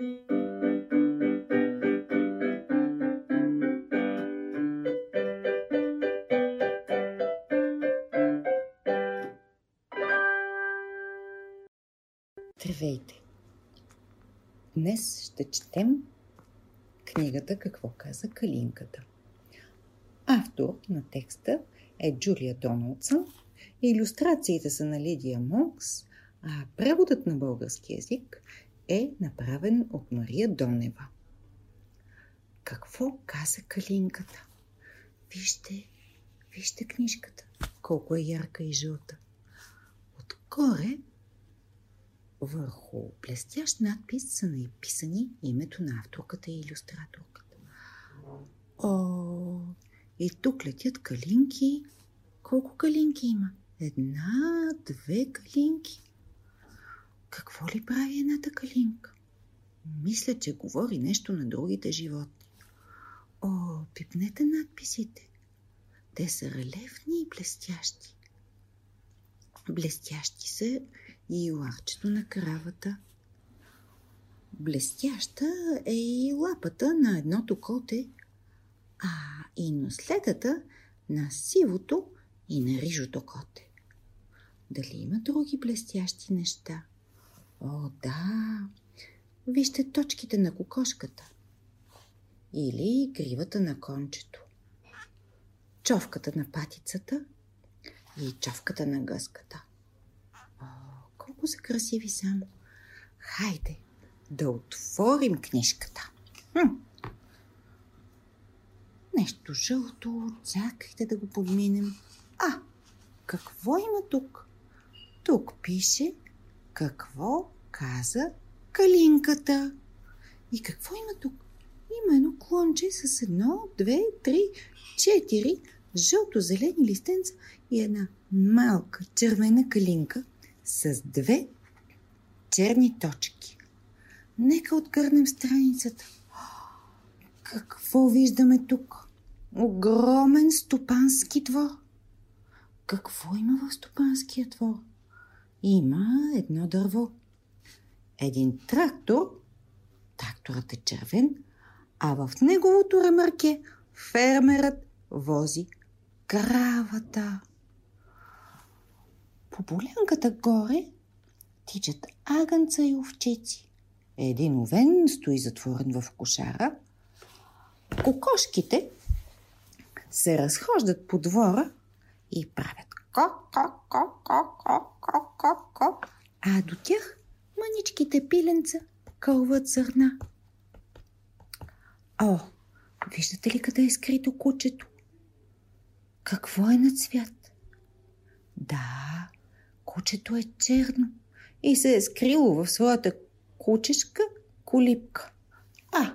Здравейте! Днес ще четем книгата Какво каза Калинката. Автор на текста е Джулия Доналдсън, иллюстрациите са на Лидия Монкс, а преводът на български язик е направен от Мария Донева. Какво каза Калинката? Вижте, вижте книжката, колко е ярка и жълта. Отгоре върху блестящ надпис са написани името на авторката и иллюстраторката. О, и тук летят калинки. Колко калинки има? Една, две калинки. Какво ли прави едната калинка? Мисля, че говори нещо на другите животни. О, пипнете надписите. Те са релефни и блестящи. Блестящи са и ларчето на кравата. Блестяща е и лапата на едното коте, а и наследата на сивото и на рижото коте. Дали има други блестящи неща? О, да! Вижте точките на кокошката. Или гривата на кончето. Човката на патицата и човката на гъската. О, колко са красиви само. Хайде да отворим книжката. Хм. Нещо жълто, чакайте да го подминем. А, какво има тук? Тук пише какво каза калинката. И какво има тук? Има едно клонче с едно, две, три, четири жълто-зелени листенца и една малка червена калинка с две черни точки. Нека отгърнем страницата. Какво виждаме тук? Огромен стопански двор. Какво има в стопанския двор? Има едно дърво. Един трактор. Тракторът е червен, а в неговото ремарке фермерът вози кравата. По полянката горе тичат агънца и овчици. Един овен стои затворен в кошара. Кокошките се разхождат по двора и правят ко-ко-ко-ко-ко-ко-ко, а до тях маничките пиленца кълват зърна. О, виждате ли къде е скрито кучето? Какво е на цвят? Да, кучето е черно и се е скрило в своята кучешка колипка. А,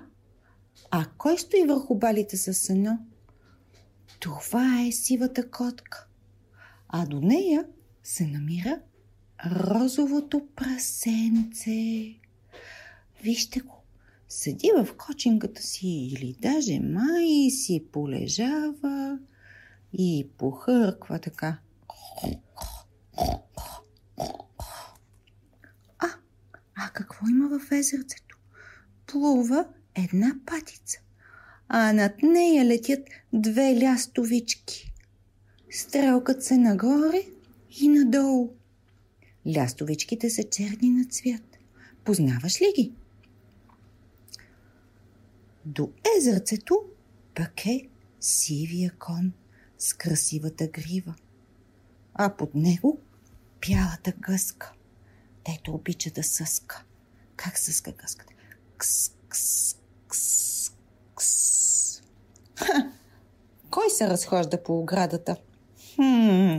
а кой стои върху балите с сено? Това е сивата котка. А до нея се намира розовото прасенце. Вижте го, седи в кочинката си или даже май си полежава и похърква така. А, а какво има в езерцето? Плува една патица, а над нея летят две лястовички. Стрелкат се нагоре и надолу. Лястовичките са черни на цвят. Познаваш ли ги? До езерцето пък е сивия кон с красивата грива, а под него бялата гъска, дето обича да съска. Как съска гъската? Кс, кс, кс, кс. Ха! Кой се разхожда по оградата? Хм,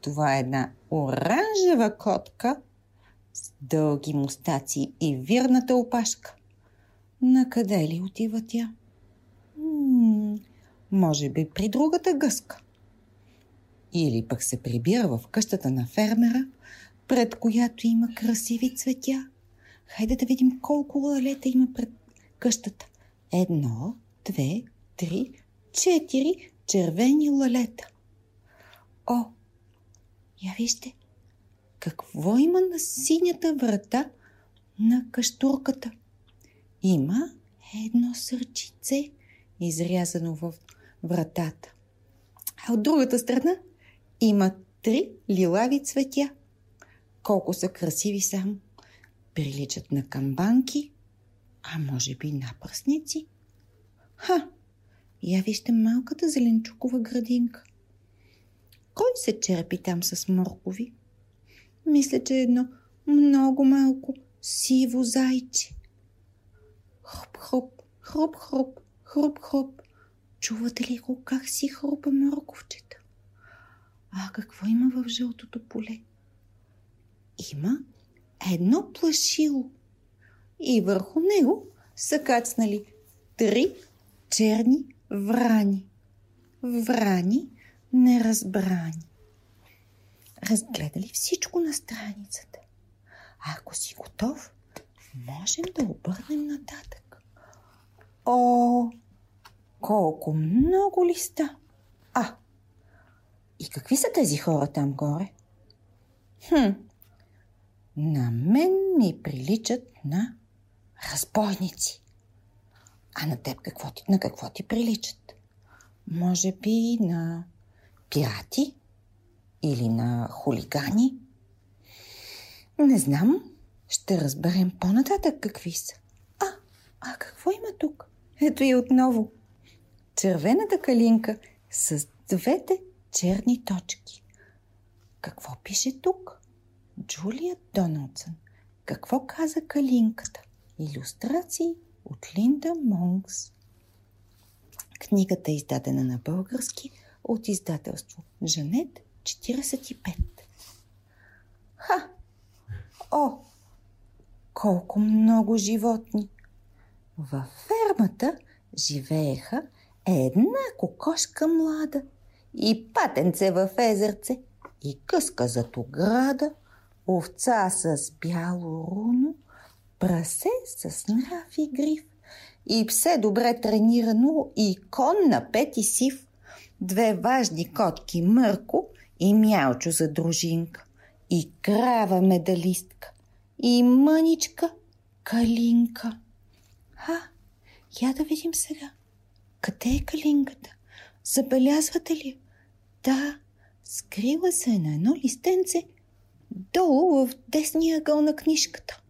това е една оранжева котка с дълги мустаци и вирната опашка. На къде ли отива тя? М- може би при другата гъска. Или пък се прибира в къщата на фермера, пред която има красиви цветя. Хайде да видим колко лалета има пред къщата. Едно, две, три, четири червени лалета. О, я вижте, какво има на синята врата на каштурката? има едно сърчице, изрязано в вратата. А от другата страна има три лилави цветя. Колко са красиви само. Приличат на камбанки, а може би на пръсници. Ха! Я вижте малката зеленчукова градинка. Кой се черпи там с моркови? Мисля, че е едно много малко сиво зайче. Хруп-хруп, хруп-хруп, хруп-хруп. Чувате ли го как си хрупа морковчета? А какво има в жълтото поле? Има едно плашило и върху него са кацнали три черни врани. Врани неразбрани. Разгледали всичко на страницата. Ако си готов, можем да обърнем нататък. О, колко много листа! А, и какви са тези хора там горе? Хм, на мен ми приличат на разбойници. А на теб какво ти, на какво ти приличат? Може би на пирати или на хулигани? Не знам. Ще разберем по-нататък какви са. А, а какво има тук? Ето и отново. Червената калинка с двете черни точки. Какво пише тук? Джулия Доналдсън. Какво каза калинката? Иллюстрации от Линда Монкс. Книгата е издадена на български от издателство Жанет 45. Ха! О! Колко много животни! Във фермата живееха една кокошка млада и патенце в езерце и къска зад ограда, овца с бяло руно, прасе с нрав и гриф и псе добре тренирано и кон на пети сив, две важни котки Мърко и Мялчо за дружинка, и крава медалистка, и мъничка Калинка. А, я да видим сега. Къде е Калинката? Забелязвате ли? Да, скрила се на едно листенце долу в десния ъгъл на книжката.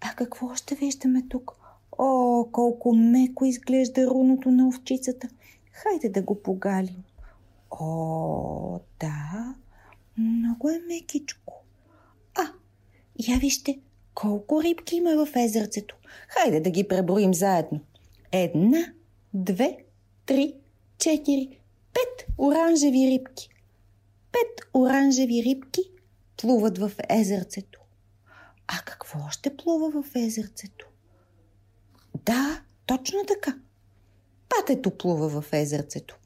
А какво ще виждаме тук? О, колко меко изглежда руното на овчицата. Хайде да го погалим. О, да, много е мекичко. А, я вижте, колко рибки има в езерцето. Хайде да ги преброим заедно. Една, две, три, четири, пет оранжеви рибки. Пет оранжеви рибки плуват в езерцето. А какво още плува в езерцето? Да, точно така. Патето плува в езерцето.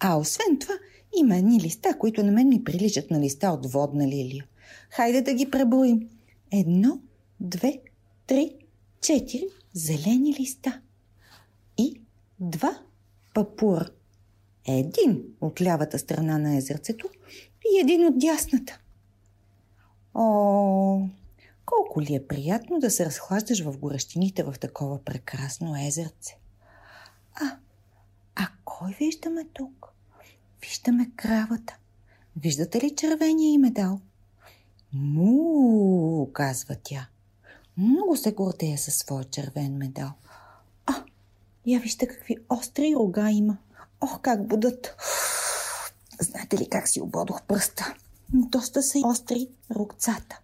А освен това, има едни листа, които на мен ми приличат на листа от водна лилия. Хайде да ги преброим. Едно, две, три, четири зелени листа. И два папура. Един от лявата страна на езерцето и един от дясната. О, колко ли е приятно да се разхлаждаш в горещините в такова прекрасно езерце. А, а кой виждаме тук? Виждаме кравата. Виждате ли червения и медал? Му, казва тя. Много се гордея със своя червен медал. А, я вижте какви остри рога има. Ох, как будат. Знаете ли как си ободох пръста? Доста са остри рогцата.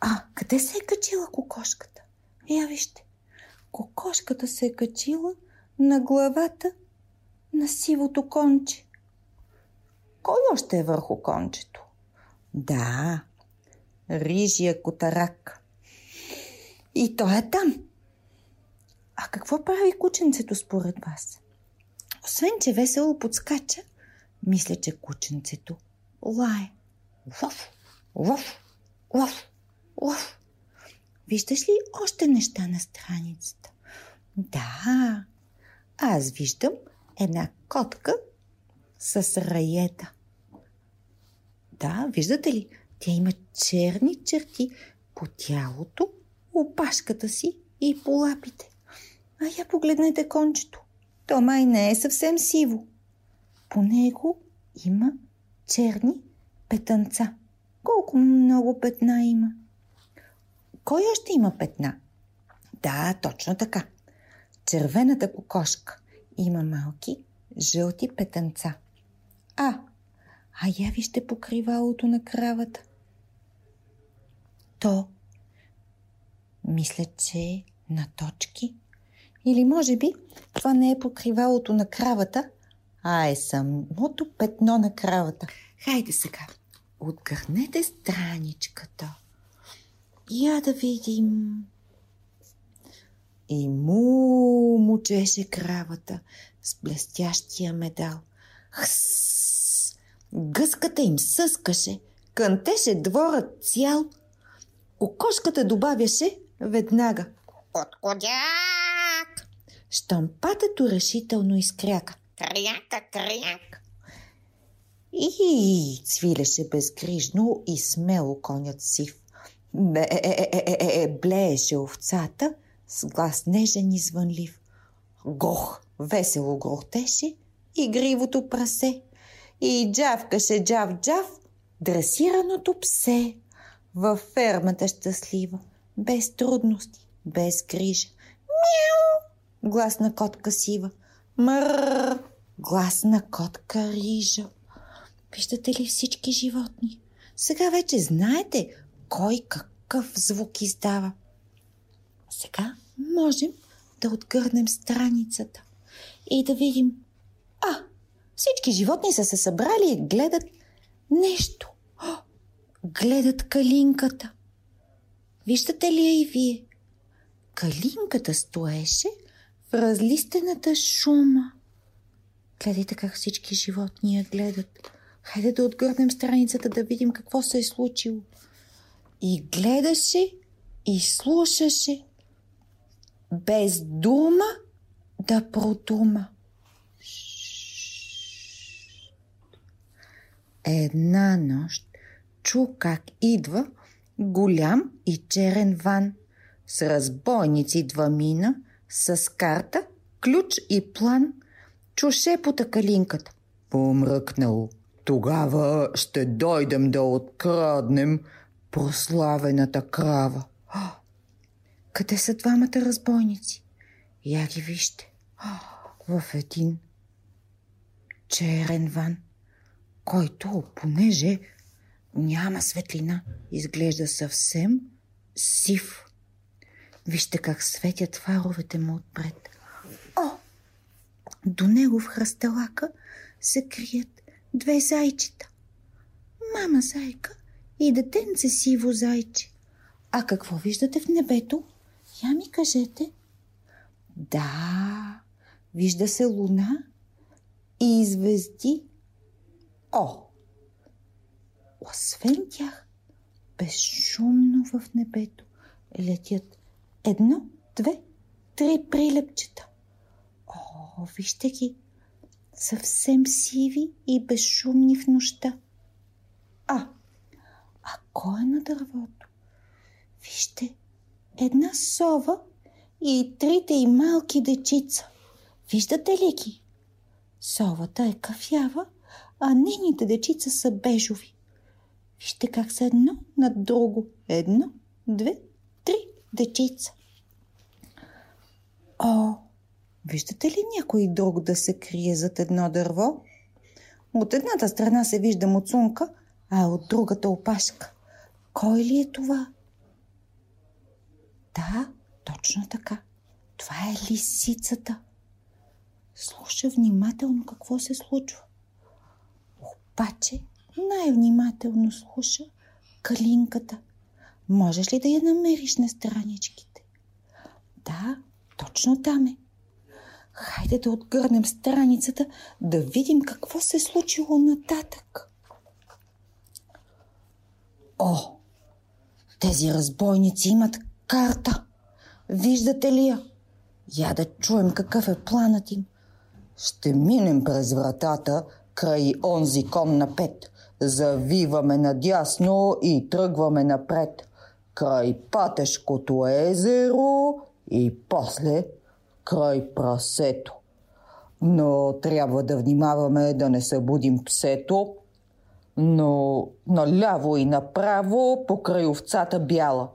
А, къде се е качила кокошката? Я вижте. Кокошката се е качила на главата на сивото конче. Кой още е върху кончето? Да, рижия котарак. И той е там. А какво прави кученцето според вас? Освен, че весело подскача, мисля, че кученцето лае. Лъв, лъв, лъв, лъв. Виждаш ли още неща на страницата? Да, аз виждам една котка с раета. Да, виждате ли? Тя има черни черти по тялото, опашката си и по лапите. А я погледнете кончето. То май не е съвсем сиво. По него има черни петънца. Колко много петна има? Кой още има петна? Да, точно така. Червената кокошка има малки жълти петънца. А, а я вижте покривалото на кравата. То, мисля, че на точки. Или може би това не е покривалото на кравата, а е самото петно на кравата. Хайде сега, отгърнете страничката. Я да видим. И му мучеше кравата с блестящия медал. Хс! Гъската им съскаше, кънтеше дворът цял. Кокошката добавяше веднага. Откодяк! Штампатето решително изкряка. Кряка, кряк! И цвилеше безгрижно и смело конят сив. Бе, е, е, е, блееше овцата с глас нежен и звънлив. Гох, весело грохтеше и гривото прасе. И джавкаше джав-джав дресираното псе във фермата щастлива, без трудности, без грижа. Мяу! Глас на котка сива. Мър! Глас на котка рижа. Виждате ли всички животни? Сега вече знаете кой какъв звук издава. Сега можем да отгърнем страницата и да видим. А, всички животни са се събрали и гледат нещо. О, гледат калинката. Виждате ли я и вие? Калинката стоеше в разлистената шума. Гледайте как всички животни я гледат. Хайде да отгърнем страницата да видим какво се е случило. И гледаше и слушаше, без дума да продума. Една нощ чу как идва голям и черен ван с разбойници два мина, с карта, ключ и план, чуше по такалинката. Помръкнал. Тогава ще дойдем да откраднем прославената крава. О, къде са двамата разбойници? Я ги вижте. О, в един черен ван, който, понеже няма светлина, изглежда съвсем сив. Вижте как светят фаровете му отпред. О! До него в хръсталака се крият две зайчета. Мама зайка и детенце сиво зайче. А какво виждате в небето? Я ми кажете. Да, вижда се луна и звезди. О! Освен тях, безшумно в небето летят едно, две, три прилепчета. О, вижте ги, съвсем сиви и безшумни в нощта. А, кой е на дървото? Вижте, една сова и трите и малки дечица. Виждате ли ги? Совата е кафява, а нейните дечица са бежови. Вижте как са едно над друго. Едно, две, три дечица. О, виждате ли някой друг да се крие зад едно дърво? От едната страна се вижда муцунка, а от другата опашка. Кой ли е това? Да, точно така. Това е лисицата. Слуша внимателно какво се случва. Обаче най-внимателно слуша калинката. Можеш ли да я намериш на страничките? Да, точно там е. Хайде да отгърнем страницата, да видим какво се е случило нататък. О, тези разбойници имат карта. Виждате ли я? Я да чуем какъв е планът им. Ще минем през вратата край онзи кон на пет. Завиваме надясно и тръгваме напред. Край патешкото езеро и после край прасето. Но трябва да внимаваме да не събудим псето, но наляво и направо покрай овцата бяла.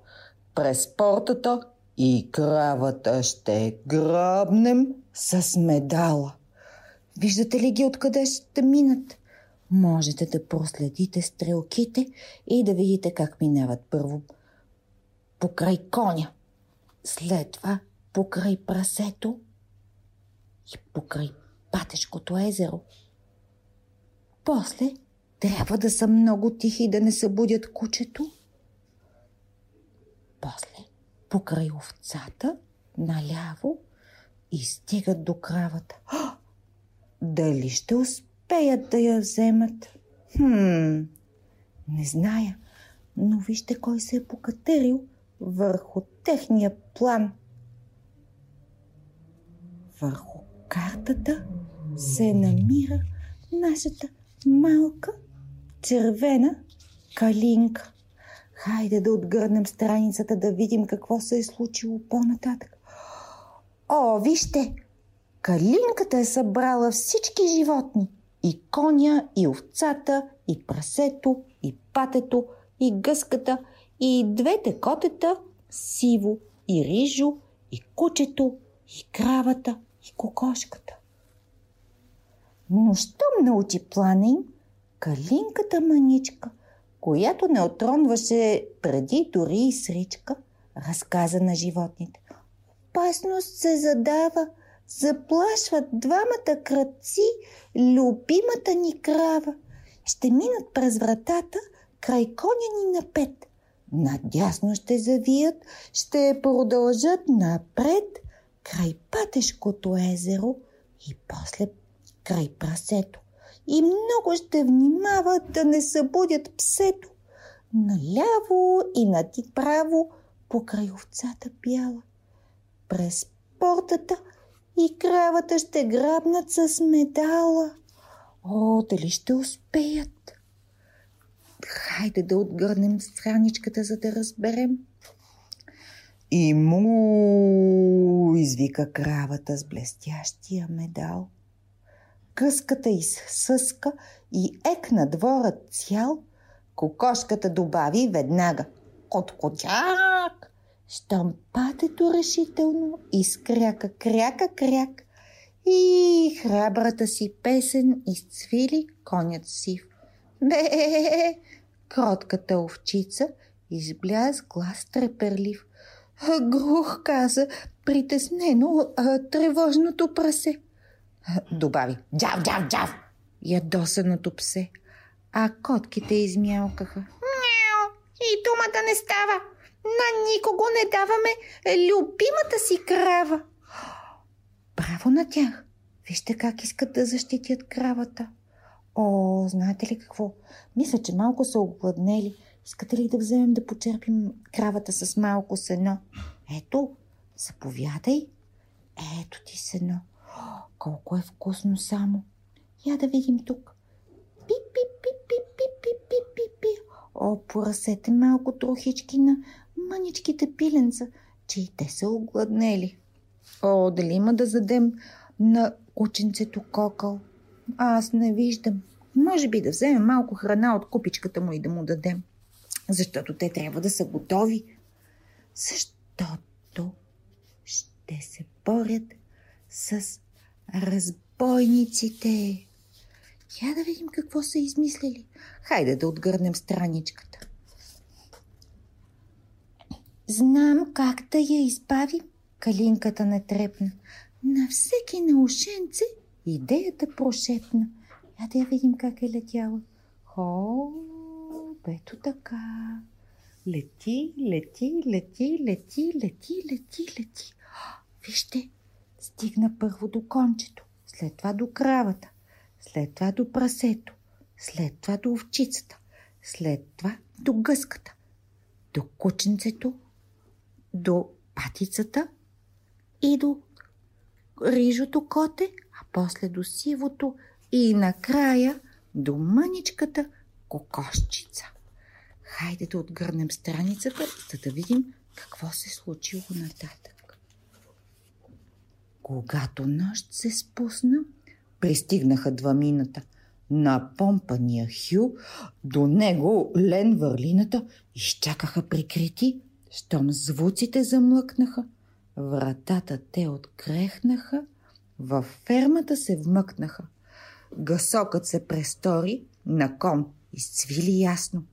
През портата и кравата ще грабнем с медала. Виждате ли ги откъде ще минат? Можете да проследите стрелките и да видите как минават първо покрай коня, след това покрай прасето и покрай патешкото езеро. После трябва да са много тихи да не събудят кучето. После покрай овцата наляво и стигат до кравата. Дали ще успеят да я вземат? Хм, не зная, но вижте кой се е покатерил върху техния план. Върху картата се намира нашата малка червена калинка. Хайде да отгърнем страницата да видим какво се е случило по-нататък. О, вижте! Калинката е събрала всички животни. И коня, и овцата, и прасето, и патето, и гъската, и двете котета, сиво, и рижо, и кучето, и кравата, и кокошката. Но щом научи планин, калинката маничка, която не отронваше преди дори и сричка, разказа на животните. Опасност се задава, заплашват двамата кръци, любимата ни крава. Ще минат през вратата край коня ни на пет. Надясно ще завият, ще продължат напред край пътешкото езеро и после край прасето. И много ще внимават да не събудят псето. Наляво и право покрай овцата бяла. През портата и кравата ще грабнат с медала. О, дали ще успеят? Хайде да отгърнем страничката, за да разберем. И му извика кравата с блестящия медал. Къската изсъска и екна двора цял, кокошката добави веднага. От котяк! Штампатето решително изкряка кряка кряк и храбрата си песен изцвили конят сив. Бе, кротката овчица избля с глас треперлив. Грух каза притеснено тревожното прасе. Добави джав, джав, джав, ядосаното псе. А котките измялкаха. Мяу, и думата не става. На никого не даваме любимата си крава. Браво на тях! Вижте как искат да защитят кравата. О, знаете ли какво? Мисля, че малко са огладнели. Искате ли да вземем да почерпим кравата с малко сено? Ето, заповядай. Ето ти сено. Колко е вкусно само. Я да видим тук. Пи, пи, пи, пи, пи, пи, пи, пи. О, поръсете малко трохички на мъничките пиленца, че и те са огладнели. О, дали има да задем на кученцето кокъл? Аз не виждам. Може би да вземем малко храна от купичката му и да му дадем. Защото те трябва да са готови. Защото ще се борят с разбойниците. Я да видим какво са измислили. Хайде да отгърнем страничката. Знам как да я избавим. Калинката не трепна. На всеки наушенце идеята прошепна. Я да я видим как е летяла. Хо, ето така. Лети, лети, лети, лети, лети, лети, лети. Вижте, стигна първо до кончето, след това до кравата, след това до прасето, след това до овчицата, след това до гъската, до кученцето, до патицата и до рижото коте, а после до сивото и накрая до мъничката кокошчица. Хайде да отгърнем страницата, за да видим какво се случило нататък. Когато нощ се спусна, пристигнаха двамината. На помпания Хю, до него Лен върлината изчакаха прикрити, щом звуците замлъкнаха, вратата те открехнаха, във фермата се вмъкнаха. Гасокът се престори на кон, изцвили ясно.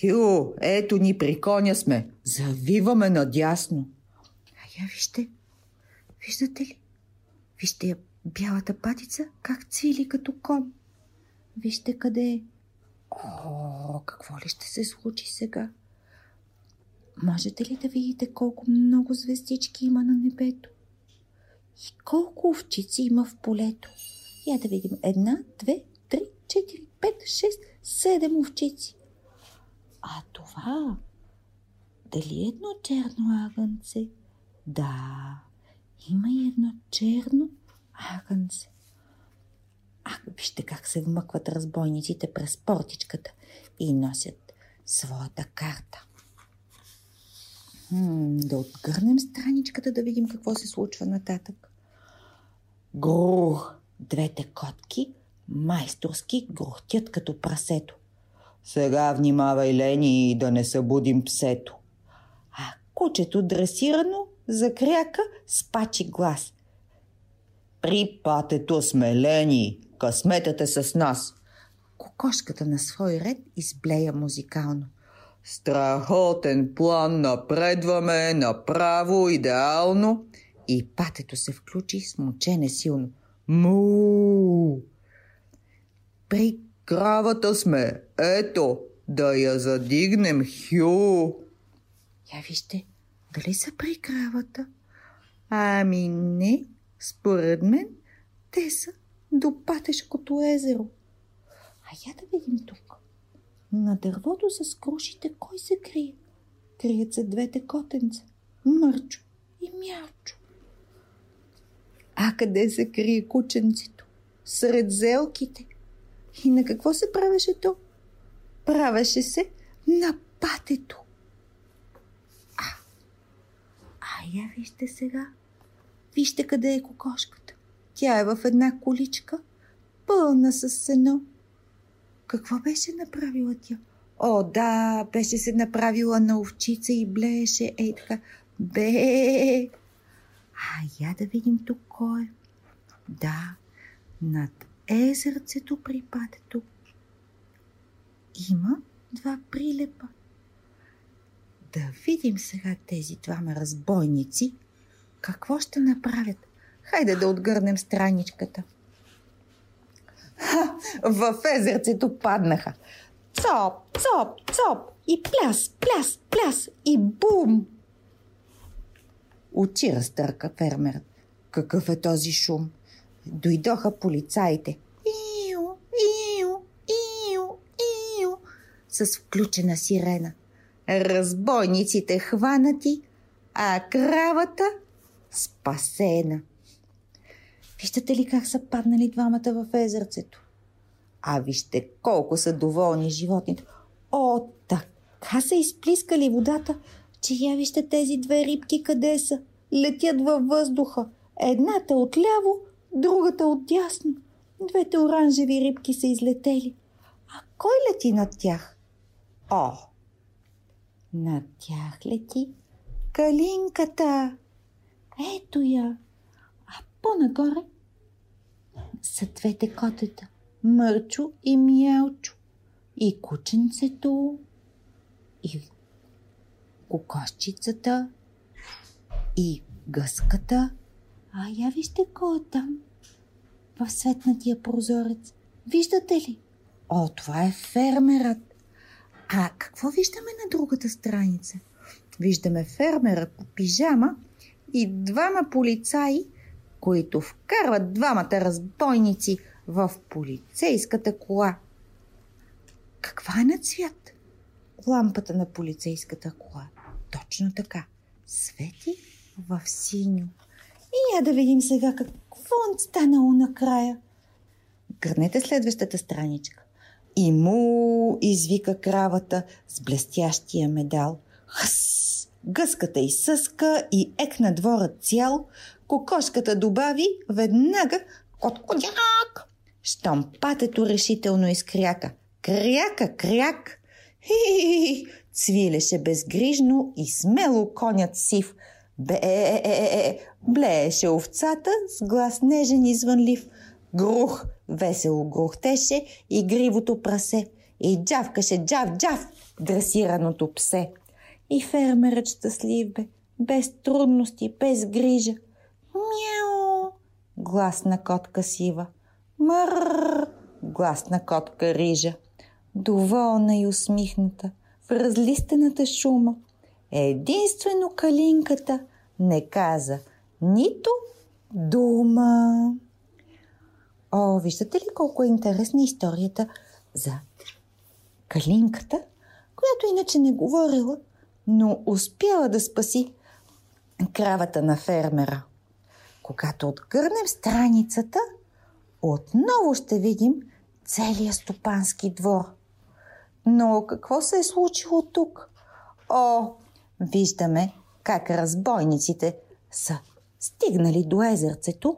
Хю, ето ни при коня сме, завиваме надясно. Я вижте, виждате ли? Вижте я бялата патица, как цвили като кон. Вижте къде е. О, какво ли ще се случи сега? Можете ли да видите колко много звездички има на небето? И колко овчици има в полето? Я да видим. Една, две, три, четири, пет, шест, седем овчици. А това дали е едно черно агънце? Да, има и едно черно агънце. А, вижте как се вмъкват разбойниците през портичката и носят своята карта. Хм, да отгърнем страничката да видим какво се случва нататък. Грух! Двете котки майсторски грохтят като прасето. Сега внимавай, Лени, да не събудим псето. А кучето дресирано закряка с пачи глас. При патето сме, Лени, късметът е с нас. Кокошката на свой ред изблея музикално. Страхотен план напредваме направо идеално. И патето се включи с мучене силно. Му! При кравата сме. Ето, да я задигнем, Хю. Я вижте, дали са при кравата? Ами не, според мен те са до патешкото езеро. А я да видим тук. На дървото с крушите кой се крие? Крият се двете котенца. Мърчо и Мярчо. А къде се крие кученцето? Сред зелките. И на какво се правеше то? Правеше се на патето. А, а я вижте сега. Вижте къде е кокошката. Тя е в една количка, пълна с сено. Какво беше направила тя? О, да, беше се направила на овчица и блееше, ей така, бе. А я да видим тук кой е. Да, над езерцето при патето има два прилепа. Да видим сега тези двама разбойници какво ще направят. Хайде да отгърнем страничката. Ха, в езерцето паднаха. Цоп, цоп, цоп и пляс, пляс, пляс и бум! Очи разтърка фермерът. Какъв е този шум? Дойдоха полицаите. Ио, ио, ио, ио, с включена сирена. Разбойниците хванати, а кравата спасена. Виждате ли как са паднали двамата в езерцето? А вижте колко са доволни животните. О, така са изплискали водата, че я вижте тези две рибки къде са. Летят във въздуха. Едната отляво, другата отдясно. Двете оранжеви рибки са излетели. А кой лети над тях? О, над тях лети калинката. Ето я. А по-нагоре са двете котета. Мърчо и Мялчо. И кученцето. И кокошчицата. И гъската. А я вижте кой е там. В светнатия прозорец. Виждате ли? О, това е фермерът. А какво виждаме на другата страница? Виждаме фермерът по пижама и двама полицаи, които вкарват двамата разбойници в полицейската кола. Каква е на цвят? Лампата на полицейската кола. Точно така. Свети в синьо. И я да видим сега какво станало накрая. Гърнете следващата страничка. И му извика кравата с блестящия медал. Хъс! Гъската изсъска и екна дворът цял. Кокошката добави веднага кот-котяк. Щом патето решително изкряка. Кряка, кряк! Хи-хи-хи! Цвилеше безгрижно и смело конят сив. бе е, е, е, блееше овцата с глас нежен и звънлив. Грух, весело грухтеше и гривото прасе. И джавкаше джав-джав дресираното псе. И фермерът щастлив бе, без трудности, без грижа. Мяу! Глас на котка сива. Мър! Глас на котка рижа. Доволна и усмихната в разлистената шума. Единствено калинката не каза нито дума. О, виждате ли колко е интересна историята за калинката, която иначе не говорила, но успяла да спаси кравата на фермера. Когато отгърнем страницата, отново ще видим целият стопански двор. Но какво се е случило тук? О, виждаме как разбойниците са стигнали до езерцето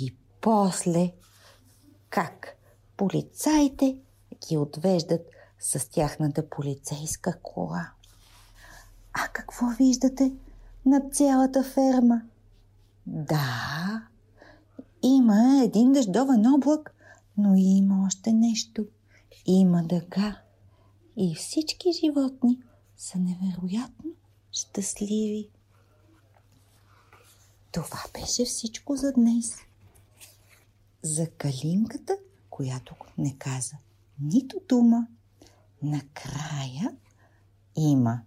и после как полицаите ги отвеждат с тяхната полицейска кола. А какво виждате на цялата ферма? Да, има един дъждовен облак, но има още нещо. Има дъга. И всички животни са невероятно щастливи. Това беше всичко за днес. За калинката, която не каза нито дума. Накрая има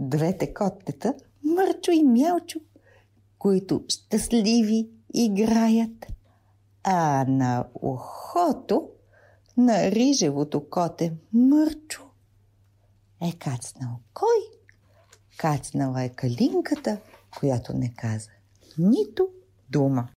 двете коттета, Мърчо и Мялчо, които щастливи играят. А на ухото на рижевото коте Мърчо е кацнал кой? Кацнала е калинката, която не каза нито дума.